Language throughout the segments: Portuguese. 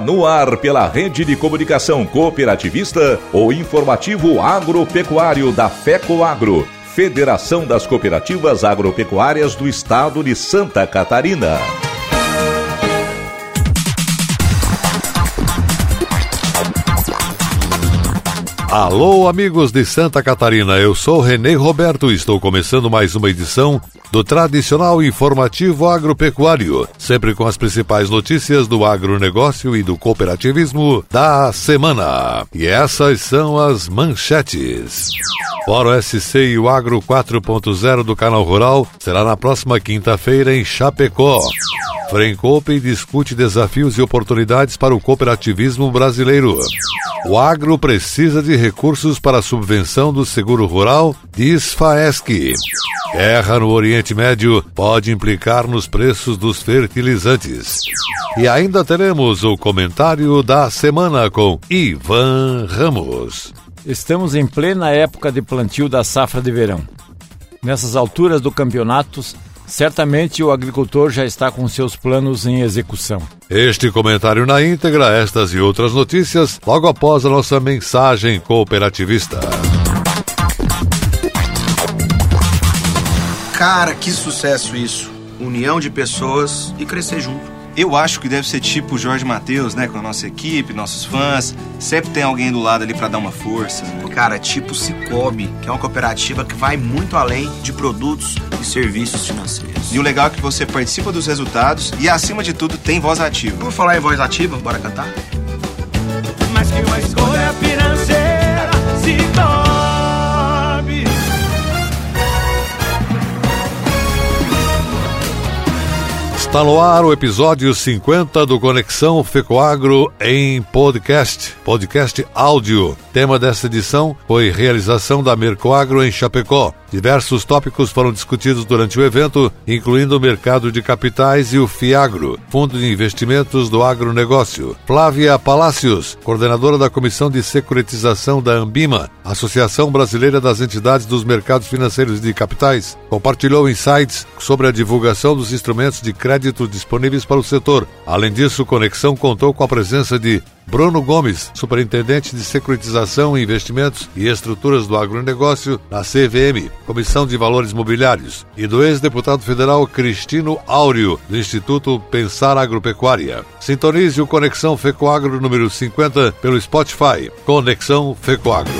No ar pela rede de comunicação cooperativista o informativo agropecuário da FECO Agro, Federação das Cooperativas Agropecuárias do Estado de Santa Catarina. Alô, amigos de Santa Catarina, eu sou Renê Roberto e estou começando mais uma edição do tradicional informativo agropecuário, sempre com as principais notícias do agronegócio e do cooperativismo da semana. E essas são as manchetes. Fórum SC e o Agro 4.0 do Canal Rural será na próxima quinta-feira em Chapecó. Frencope discute desafios e oportunidades para o cooperativismo brasileiro. O agro precisa de recursos para a subvenção do seguro rural, diz FAESC. Guerra no Oriente Médio pode implicar nos preços dos fertilizantes. E ainda teremos o comentário da semana com Ivan Ramos. Estamos em plena época de plantio da safra de verão. Nessas alturas do campeonato, Certamente o agricultor já está com seus planos em execução. Este comentário na íntegra, estas e outras notícias, logo após a nossa mensagem cooperativista. Cara, que sucesso isso! União de pessoas e crescer junto. Eu acho que deve ser tipo o Jorge Matheus, né? Com a nossa equipe, nossos fãs. Sempre tem alguém do lado ali para dar uma força. Né? Cara, tipo Cicobi, que é uma cooperativa que vai muito além de produtos e serviços financeiros. E o legal é que você participa dos resultados e, acima de tudo, tem voz ativa. Vamos falar em voz ativa? Bora cantar? Mas que uma escolha financeira se torna Está no ar o episódio 50 do Conexão Fecoagro em podcast, podcast áudio. Tema desta edição foi realização da Mercoagro em Chapecó. Diversos tópicos foram discutidos durante o evento, incluindo o mercado de capitais e o FIAGRO, Fundo de Investimentos do Agronegócio. Flávia Palácios, coordenadora da Comissão de Securitização da Ambima, Associação Brasileira das Entidades dos Mercados Financeiros de Capitais, compartilhou insights sobre a divulgação dos instrumentos de crédito disponíveis para o setor. Além disso, Conexão contou com a presença de Bruno Gomes, superintendente de securitização, investimentos e estruturas do agronegócio na CVM, Comissão de Valores Mobiliários, e do ex-deputado federal Cristino Áureo, do Instituto Pensar Agropecuária. Sintonize o Conexão Fecoagro número 50 pelo Spotify. Conexão Fecoagro.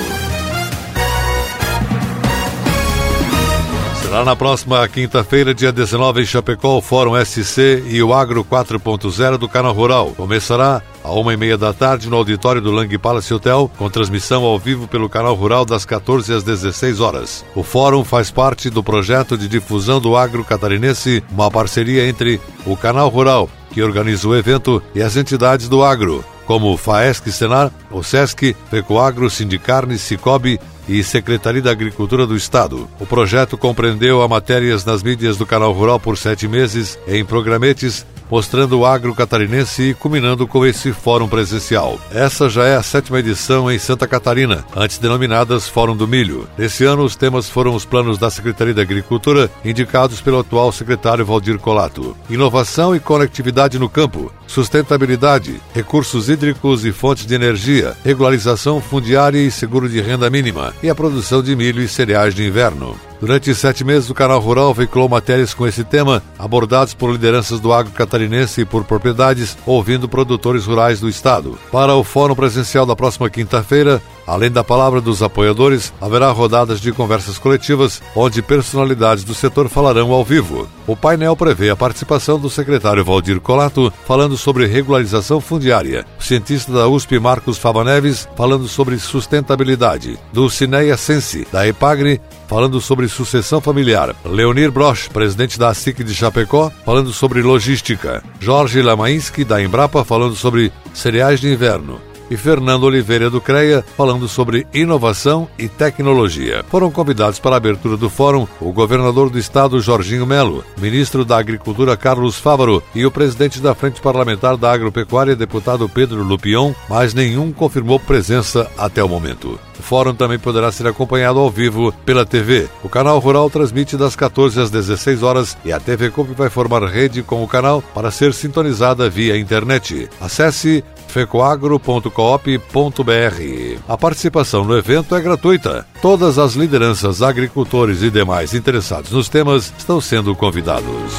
Será na próxima quinta-feira, dia 19, em Chapecó, o Fórum SC e o Agro 4.0 do Canal Rural. Começará a uma e meia da tarde no auditório do Lang Palace Hotel, com transmissão ao vivo pelo canal Rural das 14 às 16 horas. O fórum faz parte do projeto de difusão do agro catarinense, uma parceria entre o Canal Rural, que organiza o evento, e as entidades do agro, como o FAESC Senar, o SESC, Fecoagro, Sindicarne, Cicobi e Secretaria da Agricultura do Estado. O projeto compreendeu a matérias nas mídias do Canal Rural por sete meses, em programetes mostrando o agro catarinense e culminando com esse fórum presencial. Essa já é a sétima edição em Santa Catarina, antes denominadas Fórum do Milho. Nesse ano, os temas foram os planos da Secretaria da Agricultura, indicados pelo atual secretário Valdir Colato. Inovação e conectividade no campo, sustentabilidade, recursos hídricos e fontes de energia, regularização fundiária e seguro de renda mínima, e a produção de milho e cereais de inverno. Durante sete meses, o Canal Rural veiculou matérias com esse tema, abordados por lideranças do agro catarinense e por propriedades, ouvindo produtores rurais do estado. Para o fórum presencial da próxima quinta-feira, Além da palavra dos apoiadores, haverá rodadas de conversas coletivas, onde personalidades do setor falarão ao vivo. O painel prevê a participação do secretário Valdir Colato, falando sobre regularização fundiária, o cientista da USP Marcos Fava Neves, falando sobre sustentabilidade, do Cineia Sense, da Epagre, falando sobre sucessão familiar, Leonir Broch, presidente da SIC de Chapecó, falando sobre logística, Jorge Lamainski, da Embrapa, falando sobre cereais de inverno, e Fernando Oliveira do CREA, falando sobre inovação e tecnologia. Foram convidados para a abertura do fórum o governador do estado, Jorginho Melo, ministro da Agricultura, Carlos Fávaro, e o presidente da Frente Parlamentar da Agropecuária, deputado Pedro Lupion, mas nenhum confirmou presença até o momento. O fórum também poderá ser acompanhado ao vivo pela TV. O canal Rural transmite das 14 às 16 horas e a TV Coop vai formar rede com o canal para ser sintonizada via internet. Acesse fecoagro.coop.br. A participação no evento é gratuita. Todas as lideranças, agricultores e demais interessados nos temas estão sendo convidados.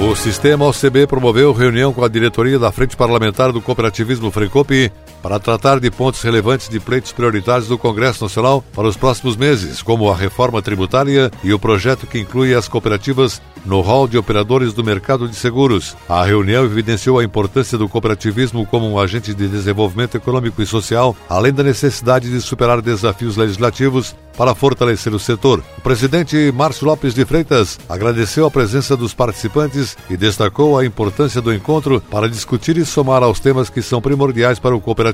O Sistema OCB promoveu reunião com a diretoria da Frente Parlamentar do Cooperativismo Frecope para tratar de pontos relevantes de pleitos prioritários do Congresso Nacional para os próximos meses, como a reforma tributária e o projeto que inclui as cooperativas no rol de operadores do mercado de seguros. A reunião evidenciou a importância do cooperativismo como um agente de desenvolvimento econômico e social, além da necessidade de superar desafios legislativos para fortalecer o setor. O presidente Márcio Lopes de Freitas agradeceu a presença dos participantes e destacou a importância do encontro para discutir e somar aos temas que são primordiais para o cooperativismo.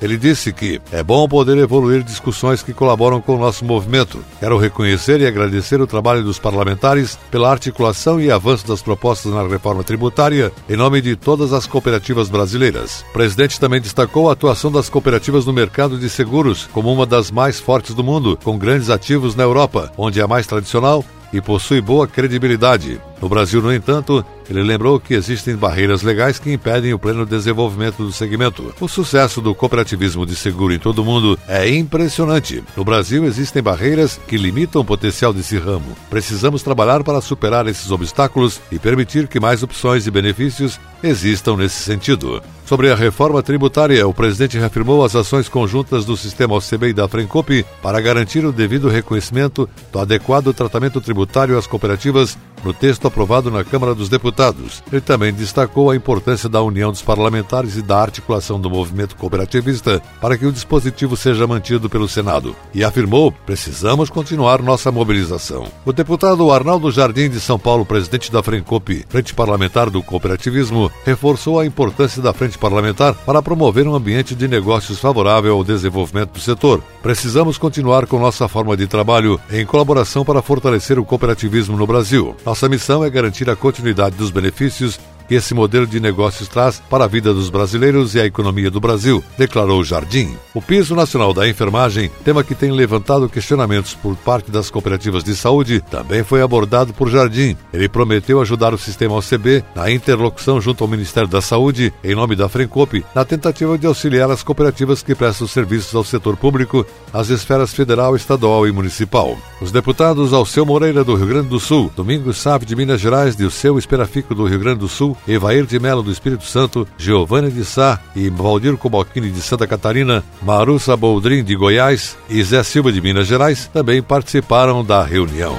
Ele disse que é bom poder evoluir discussões que colaboram com o nosso movimento. Quero reconhecer e agradecer o trabalho dos parlamentares pela articulação e avanço das propostas na reforma tributária em nome de todas as cooperativas brasileiras. O presidente também destacou a atuação das cooperativas no mercado de seguros como uma das mais fortes do mundo com grandes ativos na Europa, onde é mais tradicional e possui boa credibilidade. No Brasil, no entanto, ele lembrou que existem barreiras legais que impedem o pleno desenvolvimento do segmento. O sucesso do cooperativismo de seguro em todo o mundo é impressionante. No Brasil, existem barreiras que limitam o potencial desse ramo. Precisamos trabalhar para superar esses obstáculos e permitir que mais opções e benefícios existam nesse sentido. Sobre a reforma tributária, o presidente reafirmou as ações conjuntas do sistema OCB e da Frencope para garantir o devido reconhecimento do adequado tratamento tributário às cooperativas no texto aprovado na Câmara dos Deputados. Ele também destacou a importância da união dos parlamentares e da articulação do movimento cooperativista para que o dispositivo seja mantido pelo Senado. E afirmou: precisamos continuar nossa mobilização. O deputado Arnaldo Jardim de São Paulo, presidente da Frencope, Frente Parlamentar do Cooperativismo, reforçou a importância da Frente Parlamentar para promover um ambiente de negócios favorável ao desenvolvimento do setor. Precisamos continuar com nossa forma de trabalho em colaboração para fortalecer o cooperativismo no Brasil. Nossa missão é garantir a continuidade dos benefícios que esse modelo de negócios traz para a vida dos brasileiros e a economia do Brasil, declarou Jardim. O piso nacional da enfermagem, tema que tem levantado questionamentos por parte das cooperativas de saúde, também foi abordado por Jardim. Ele prometeu ajudar o sistema OCB na interlocução junto ao Ministério da Saúde, em nome da Frencope, na tentativa de auxiliar as cooperativas que prestam serviços ao setor público, às esferas federal, estadual e municipal. Os deputados Alceu Moreira do Rio Grande do Sul, Domingos Sávio de Minas Gerais, Dilceu Esperafico do Rio Grande do Sul, Evair de Melo do Espírito Santo, Giovanni de Sá e Valdir Cobalcini de Santa Catarina, Marussa Boldrin de Goiás e Zé Silva de Minas Gerais também participaram da reunião.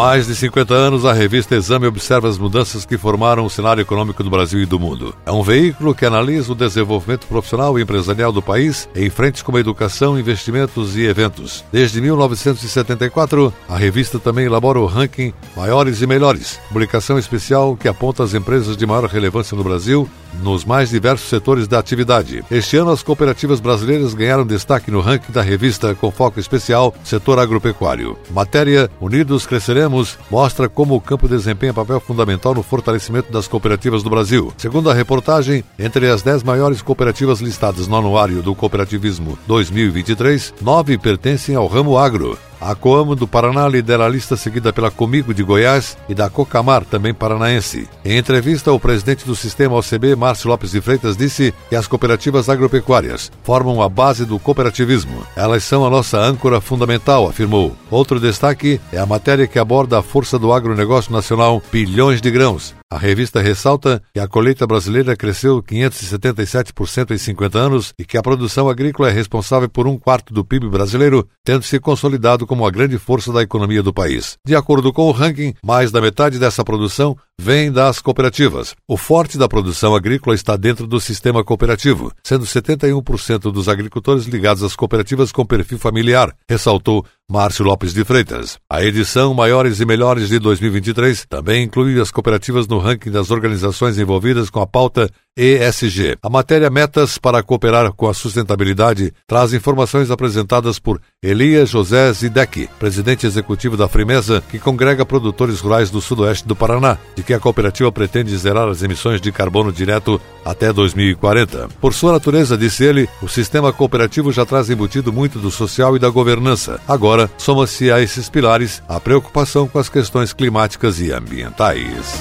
Mais de 50 anos, a revista Exame observa as mudanças que formaram o cenário econômico do Brasil e do mundo. É um veículo que analisa o desenvolvimento profissional e empresarial do país em frentes como educação, investimentos e eventos. Desde 1974, a revista também elabora o ranking Maiores e Melhores, publicação especial que aponta as empresas de maior relevância no Brasil nos mais diversos setores da atividade. Este ano, as cooperativas brasileiras ganharam destaque no ranking da revista com foco especial setor agropecuário. Matéria Unidos Cresceremos mostra como o campo desempenha papel fundamental no fortalecimento das cooperativas do Brasil. Segundo a reportagem, entre as 10 maiores cooperativas listadas no Anuário do Cooperativismo 2023, nove pertencem ao ramo agro. A Coamo do Paraná lidera a lista seguida pela Comigo de Goiás e da Cocamar, também paranaense. Em entrevista, o presidente do sistema OCB, Márcio Lopes de Freitas, disse que as cooperativas agropecuárias formam a base do cooperativismo. Elas são a nossa âncora fundamental, afirmou. Outro destaque é a matéria que aborda a força do agronegócio nacional, bilhões de grãos, a revista ressalta que a colheita brasileira cresceu 577% em 50 anos e que a produção agrícola é responsável por um quarto do PIB brasileiro, tendo se consolidado como a grande força da economia do país. De acordo com o ranking, mais da metade dessa produção vem das cooperativas. O forte da produção agrícola está dentro do sistema cooperativo, sendo 71% dos agricultores ligados às cooperativas com perfil familiar, ressaltou Márcio Lopes de Freitas. A edição Maiores e Melhores de 2023 também inclui as cooperativas no ranking das organizações envolvidas com a pauta ESG. A matéria Metas para Cooperar com a Sustentabilidade traz informações apresentadas por Elias José Zidek, presidente executivo da Frimeza, que congrega produtores rurais do sudoeste do Paraná, de que a cooperativa pretende zerar as emissões de carbono direto até 2040. Por sua natureza, disse ele, o sistema cooperativo já traz embutido muito do social e da governança. Agora, soma-se a esses pilares a preocupação com as questões climáticas e ambientais.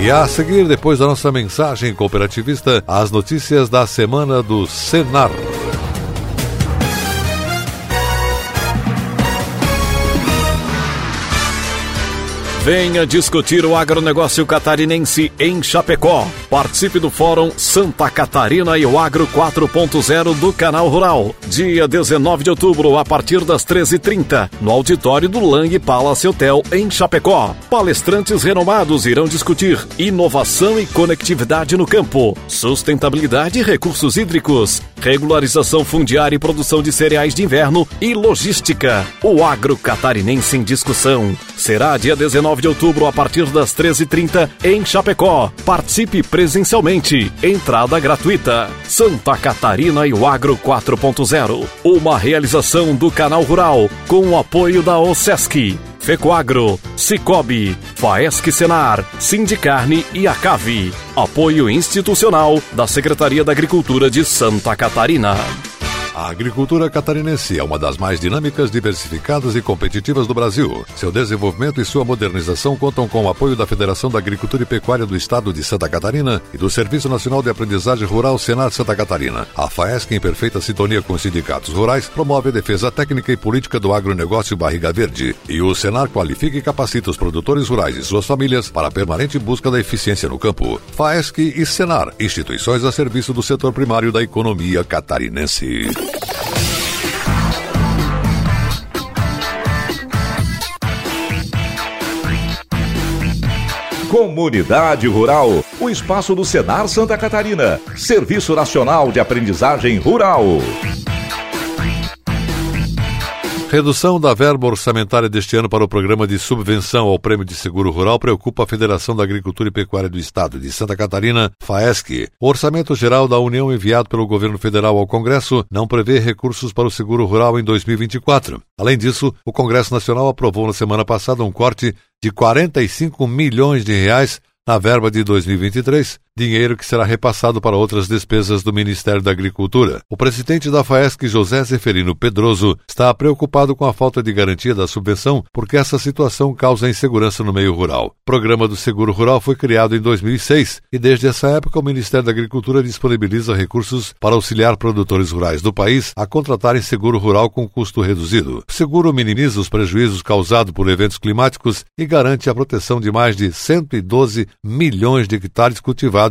E a seguir, depois da nossa mensagem cooperativista, as notícias da semana do Senar. Venha discutir o agronegócio catarinense em Chapecó. Participe do Fórum Santa Catarina e o Agro 4.0 do Canal Rural. Dia 19 de outubro, a partir das 13h30, no auditório do Lang Palace Hotel, em Chapecó. Palestrantes renomados irão discutir inovação e conectividade no campo, sustentabilidade e recursos hídricos, regularização fundiária e produção de cereais de inverno e logística. O agro catarinense em discussão. Será dia 19 de outubro, a partir das 13h30, em Chapecó. Participe presencialmente. Entrada gratuita. Santa Catarina e o Agro 4.0. Uma realização do Canal Rural, com o apoio da OSESC. Fecoagro, Cicobi, Faesc Senar, Sindicarne e Acave. Apoio institucional da Secretaria da Agricultura de Santa Catarina. A agricultura catarinense é uma das mais dinâmicas, diversificadas e competitivas do Brasil. Seu desenvolvimento e sua modernização contam com o apoio da Federação da Agricultura e Pecuária do Estado de Santa Catarina e do Serviço Nacional de Aprendizagem Rural Senar Santa Catarina. A FAESC, em perfeita sintonia com os sindicatos rurais, promove a defesa técnica e política do agronegócio Barriga Verde. E o Senar qualifica e capacita os produtores rurais e suas famílias para a permanente busca da eficiência no campo. FAESC e Senar, instituições a serviço do setor primário da economia catarinense. Comunidade Rural, o espaço do Senar Santa Catarina, Serviço Nacional de Aprendizagem Rural. Redução da verba orçamentária deste ano para o programa de subvenção ao Prêmio de Seguro Rural preocupa a Federação da Agricultura e Pecuária do Estado de Santa Catarina, FAESC. O orçamento geral da União enviado pelo governo federal ao Congresso não prevê recursos para o seguro rural em 2024. Além disso, o Congresso Nacional aprovou na semana passada um corte de 45 milhões de reais na verba de 2023 dinheiro que será repassado para outras despesas do Ministério da Agricultura. O presidente da FAESC, José Zeferino Pedroso, está preocupado com a falta de garantia da subvenção porque essa situação causa insegurança no meio rural. O programa do Seguro Rural foi criado em 2006 e desde essa época o Ministério da Agricultura disponibiliza recursos para auxiliar produtores rurais do país a contratarem seguro rural com custo reduzido. O seguro minimiza os prejuízos causados por eventos climáticos e garante a proteção de mais de 112 milhões de hectares cultivados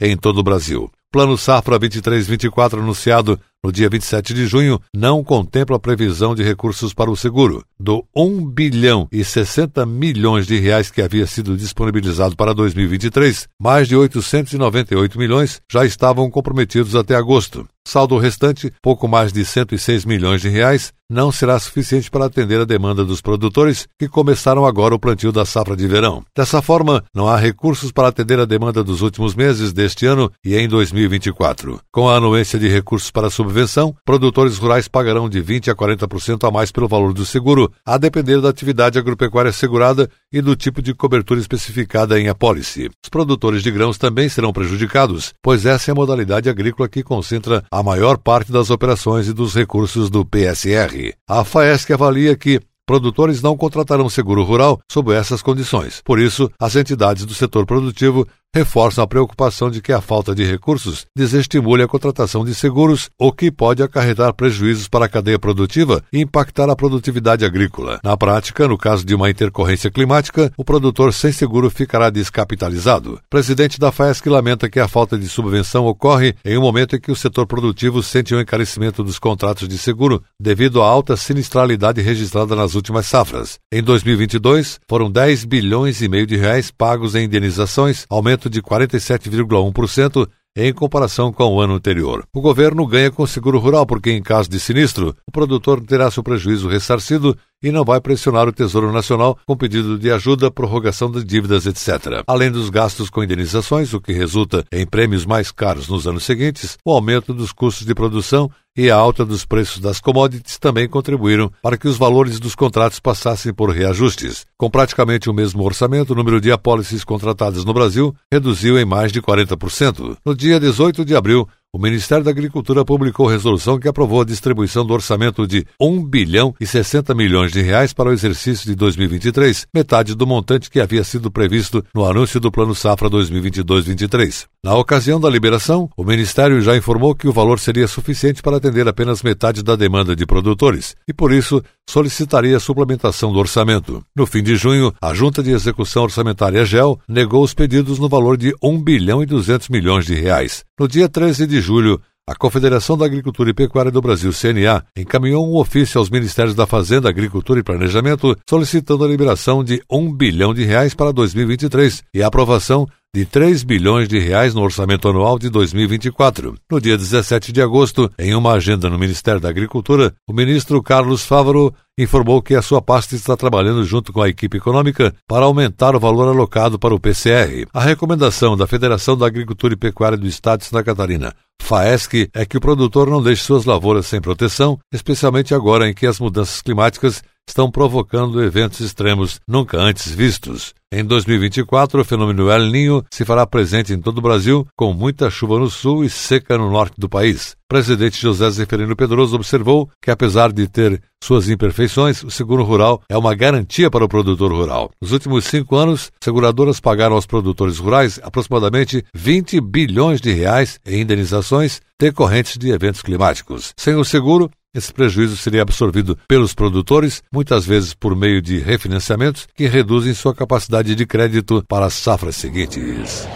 em todo o Brasil. Plano Safra 23-24, anunciado no dia 27 de junho, não contempla a previsão de recursos para o seguro. Do 1 bilhão e 60 milhões de reais que havia sido disponibilizado para 2023, mais de 898 milhões já estavam comprometidos até agosto. Saldo restante, pouco mais de 106 milhões de reais, não será suficiente para atender a demanda dos produtores que começaram agora o plantio da safra de verão. Dessa forma, não há recursos para atender a demanda dos últimos meses deste ano e em 2024. Com a anuência de recursos para subvenção, produtores rurais pagarão de 20 a 40% a mais pelo valor do seguro, a depender da atividade agropecuária segurada e do tipo de cobertura especificada em apólice. Os produtores de grãos também serão prejudicados, pois essa é a modalidade agrícola que concentra a maior parte das operações e dos recursos do PSR. A FAESC avalia que produtores não contratarão seguro rural sob essas condições. Por isso, as entidades do setor produtivo reforçam a preocupação de que a falta de recursos desestimule a contratação de seguros, o que pode acarretar prejuízos para a cadeia produtiva e impactar a produtividade agrícola. Na prática, no caso de uma intercorrência climática, o produtor sem seguro ficará descapitalizado. O presidente da FAESC lamenta que a falta de subvenção ocorre em um momento em que o setor produtivo sente um encarecimento dos contratos de seguro devido à alta sinistralidade registrada nas últimas safras. Em 2022, foram 10 bilhões e meio de reais pagos em indenizações, aumento crescimento de 47,1% em comparação com o ano anterior. O governo ganha com o seguro rural porque, em caso de sinistro, o produtor terá seu prejuízo ressarcido e não vai pressionar o Tesouro Nacional com pedido de ajuda, prorrogação de dívidas, etc. Além dos gastos com indenizações, o que resulta em prêmios mais caros nos anos seguintes, o aumento dos custos de produção e a alta dos preços das commodities também contribuíram para que os valores dos contratos passassem por reajustes. Com praticamente o mesmo orçamento, o número de apólices contratadas no Brasil reduziu em mais de 40%. No dia 18 de abril, o Ministério da Agricultura publicou resolução que aprovou a distribuição do orçamento de 1 bilhão e 60 milhões de reais para o exercício de 2023, metade do montante que havia sido previsto no anúncio do Plano Safra 2022-23. Na ocasião da liberação, o Ministério já informou que o valor seria suficiente para atender apenas metade da demanda de produtores e, por isso, solicitaria suplementação do orçamento. No fim de junho, a Junta de Execução Orçamentária GEL negou os pedidos no valor de 1 bilhão e 200 milhões de reais. No dia 13 de julho, a Confederação da Agricultura e Pecuária do Brasil, CNA, encaminhou um ofício aos Ministérios da Fazenda, Agricultura e Planejamento solicitando a liberação de 1 bilhão de reais para 2023 e a aprovação de 3 bilhões de reais no orçamento anual de 2024. No dia 17 de agosto, em uma agenda no Ministério da Agricultura, o ministro Carlos Fávaro informou que a sua pasta está trabalhando junto com a equipe econômica para aumentar o valor alocado para o PCR. A recomendação da Federação da Agricultura e Pecuária do Estado de Santa Catarina, FAESC, é que o produtor não deixe suas lavouras sem proteção, especialmente agora em que as mudanças climáticas estão provocando eventos extremos nunca antes vistos. Em 2024, o fenômeno El Ninho se fará presente em todo o Brasil, com muita chuva no sul e seca no norte do país. O presidente José Zeferino Pedroso observou que, apesar de ter suas imperfeições, o seguro rural é uma garantia para o produtor rural. Nos últimos cinco anos, seguradoras pagaram aos produtores rurais aproximadamente 20 bilhões de reais em indenizações decorrentes de eventos climáticos. Sem o seguro, esse prejuízo seria absorvido pelos produtores, muitas vezes por meio de refinanciamentos que reduzem sua capacidade de crédito para as safras seguintes.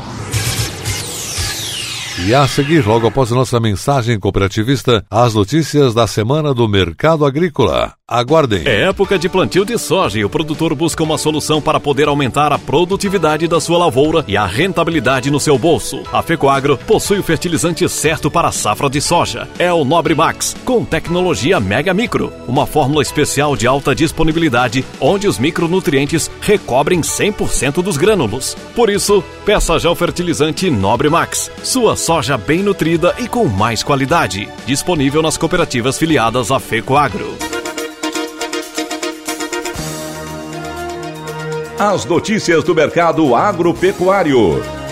E a seguir, logo após nossa mensagem cooperativista, as notícias da semana do mercado agrícola. Aguardem. É época de plantio de soja e o produtor busca uma solução para poder aumentar a produtividade da sua lavoura e a rentabilidade no seu bolso. A Fecoagro possui o fertilizante certo para a safra de soja. É o Nobre Max, com tecnologia Mega Micro, uma fórmula especial de alta disponibilidade, onde os micronutrientes recobrem 100% dos grânulos. Por isso, peça já o fertilizante Nobre Max, sua soja bem nutrida e com mais qualidade. Disponível nas cooperativas filiadas à Fecoagro. As notícias do mercado agropecuário.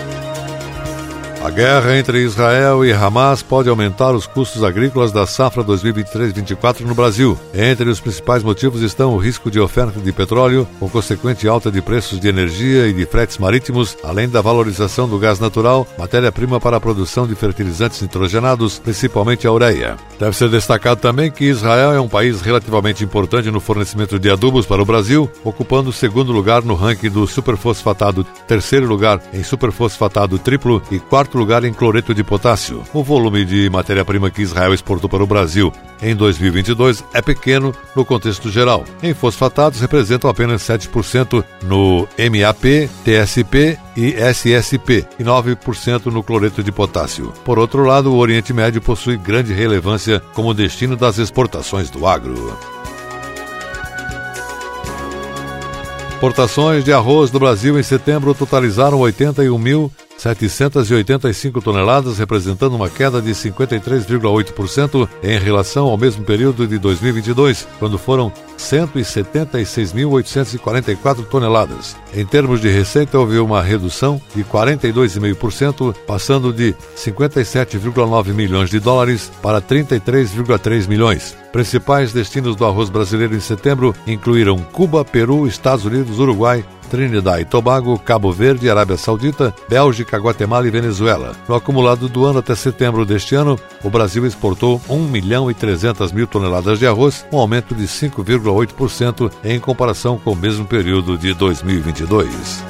A guerra entre Israel e Hamas pode aumentar os custos agrícolas da safra 2023-24 no Brasil. Entre os principais motivos estão o risco de oferta de petróleo, com consequente alta de preços de energia e de fretes marítimos, além da valorização do gás natural, matéria-prima para a produção de fertilizantes nitrogenados, principalmente a ureia. Deve ser destacado também que Israel é um país relativamente importante no fornecimento de adubos para o Brasil, ocupando o segundo lugar no ranking do superfosfatado, terceiro lugar em superfosfatado triplo e quarto lugar em cloreto de potássio. O volume de matéria-prima que Israel exportou para o Brasil em 2022 é pequeno no contexto geral. Em fosfatados representam apenas 7% no MAP, TSP e SSP e 9% no cloreto de potássio. Por outro lado, o Oriente Médio possui grande relevância como destino das exportações do agro. Exportações de arroz do Brasil em setembro totalizaram 81 mil 785 toneladas, representando uma queda de 53,8% em relação ao mesmo período de 2022, quando foram 176.844 toneladas. Em termos de receita, houve uma redução de 42,5%, passando de 57,9 milhões de dólares para 33,3 milhões. Principais destinos do arroz brasileiro em setembro incluíram Cuba, Peru, Estados Unidos, Uruguai, Trinidad e Tobago, Cabo Verde, Arábia Saudita, Bélgica, Guatemala e Venezuela. No acumulado do ano até setembro deste ano, o Brasil exportou 1 milhão e 300 mil toneladas de arroz, um aumento de 5,8% em comparação com o mesmo período de 2022.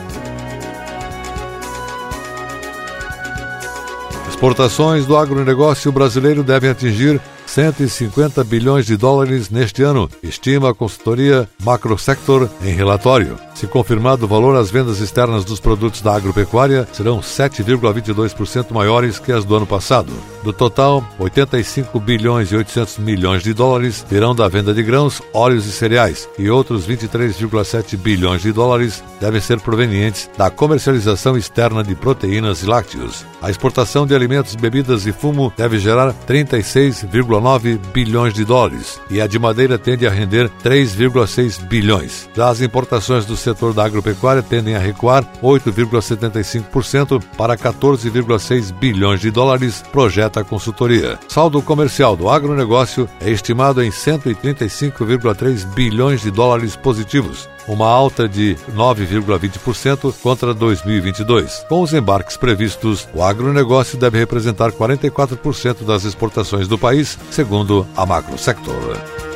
Exportações do agronegócio brasileiro devem atingir 150 bilhões de dólares neste ano, estima a consultoria Macrosector em relatório. Se confirmado o valor, as vendas externas dos produtos da agropecuária serão 7,22% maiores que as do ano passado. Do total, 85 bilhões e 800 milhões de dólares virão da venda de grãos, óleos e cereais, e outros 23,7 bilhões de dólares devem ser provenientes da comercialização externa de proteínas e lácteos. A exportação de alimentos, bebidas e fumo deve gerar 36,9 bilhões de dólares, e a de madeira tende a render 3,6 bilhões. Já as importações dos setor da agropecuária tendem a recuar 8,75% para 14,6 bilhões de dólares, projeta a consultoria. Saldo comercial do agronegócio é estimado em 135,3 bilhões de dólares positivos, uma alta de 9,20% contra 2022. Com os embarques previstos, o agronegócio deve representar 44% das exportações do país, segundo a Macro Sector.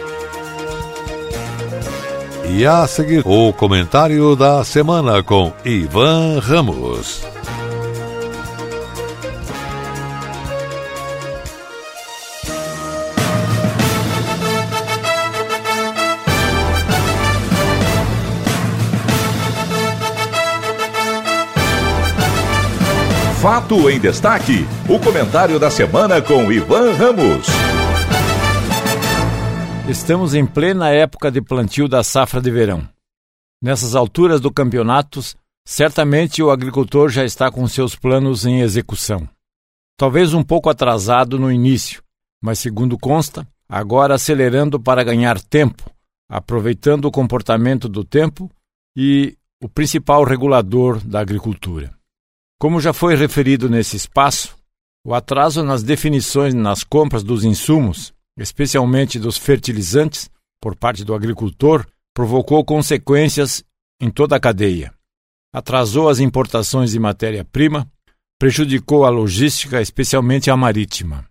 E a seguir, o comentário da semana com Ivan Ramos. Fato em destaque: o comentário da semana com Ivan Ramos. Estamos em plena época de plantio da safra de verão. Nessas alturas do campeonato, certamente o agricultor já está com seus planos em execução. Talvez um pouco atrasado no início, mas segundo consta, agora acelerando para ganhar tempo, aproveitando o comportamento do tempo e o principal regulador da agricultura. Como já foi referido nesse espaço, o atraso nas definições nas compras dos insumos especialmente dos fertilizantes, por parte do agricultor, provocou consequências em toda a cadeia. Atrasou as importações de matéria-prima, prejudicou a logística, especialmente a marítima.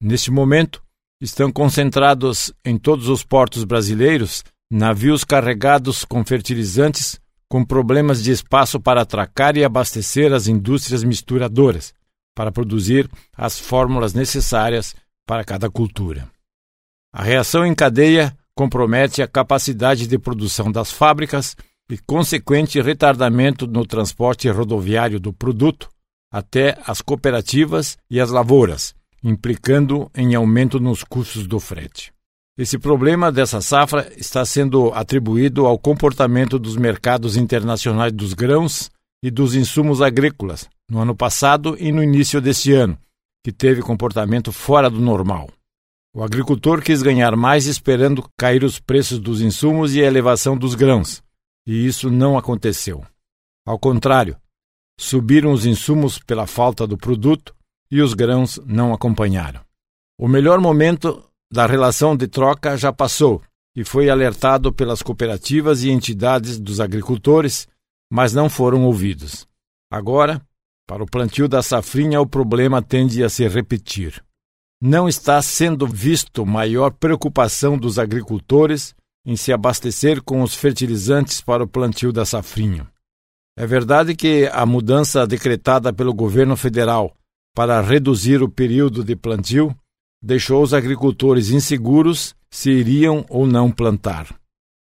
Neste momento, estão concentrados em todos os portos brasileiros navios carregados com fertilizantes com problemas de espaço para atracar e abastecer as indústrias misturadoras, para produzir as fórmulas necessárias para cada cultura. A reação em cadeia compromete a capacidade de produção das fábricas e consequente retardamento no transporte rodoviário do produto até as cooperativas e as lavouras, implicando em aumento nos custos do frete. Esse problema dessa safra está sendo atribuído ao comportamento dos mercados internacionais dos grãos e dos insumos agrícolas no ano passado e no início deste ano, que teve comportamento fora do normal. O agricultor quis ganhar mais esperando cair os preços dos insumos e a elevação dos grãos, e isso não aconteceu. Ao contrário, subiram os insumos pela falta do produto e os grãos não acompanharam. O melhor momento da relação de troca já passou e foi alertado pelas cooperativas e entidades dos agricultores, mas não foram ouvidos. Agora, para o plantio da safrinha, o problema tende a se repetir não está sendo visto maior preocupação dos agricultores em se abastecer com os fertilizantes para o plantio da safrinha. É verdade que a mudança decretada pelo governo federal para reduzir o período de plantio deixou os agricultores inseguros se iriam ou não plantar.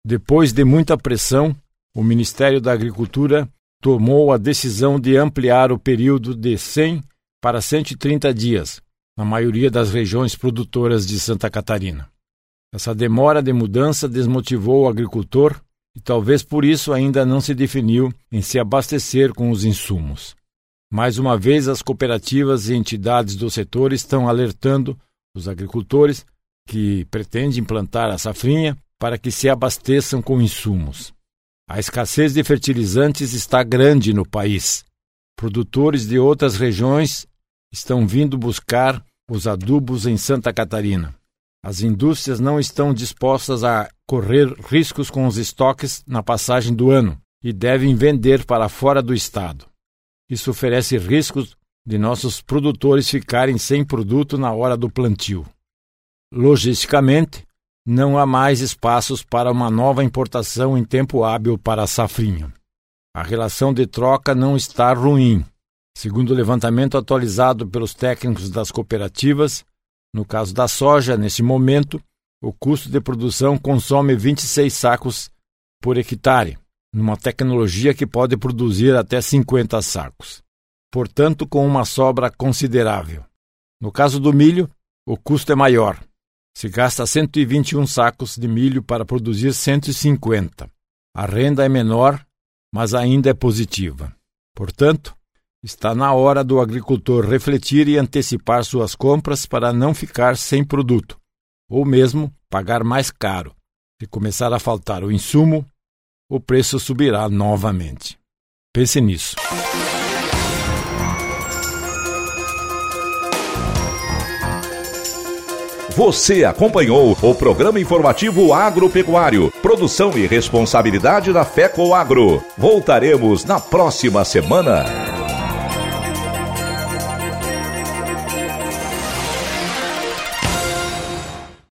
Depois de muita pressão, o Ministério da Agricultura tomou a decisão de ampliar o período de 100 para 130 dias, na maioria das regiões produtoras de Santa Catarina. Essa demora de mudança desmotivou o agricultor e talvez por isso ainda não se definiu em se abastecer com os insumos. Mais uma vez, as cooperativas e entidades do setor estão alertando os agricultores que pretendem implantar a safrinha para que se abasteçam com insumos. A escassez de fertilizantes está grande no país. Produtores de outras regiões estão vindo buscar os adubos em Santa Catarina. As indústrias não estão dispostas a correr riscos com os estoques na passagem do ano e devem vender para fora do estado. Isso oferece riscos de nossos produtores ficarem sem produto na hora do plantio. Logisticamente, não há mais espaços para uma nova importação em tempo hábil para a safrinha. A relação de troca não está ruim. Segundo o levantamento atualizado pelos técnicos das cooperativas, no caso da soja, nesse momento, o custo de produção consome 26 sacos por hectare, numa tecnologia que pode produzir até 50 sacos. Portanto, com uma sobra considerável. No caso do milho, o custo é maior, se gasta 121 sacos de milho para produzir 150. A renda é menor, mas ainda é positiva. Portanto, está na hora do agricultor refletir e antecipar suas compras para não ficar sem produto, ou mesmo pagar mais caro. Se começar a faltar o insumo, o preço subirá novamente. Pense nisso. Você acompanhou o programa informativo agropecuário, produção e responsabilidade da FECO Agro. Voltaremos na próxima semana.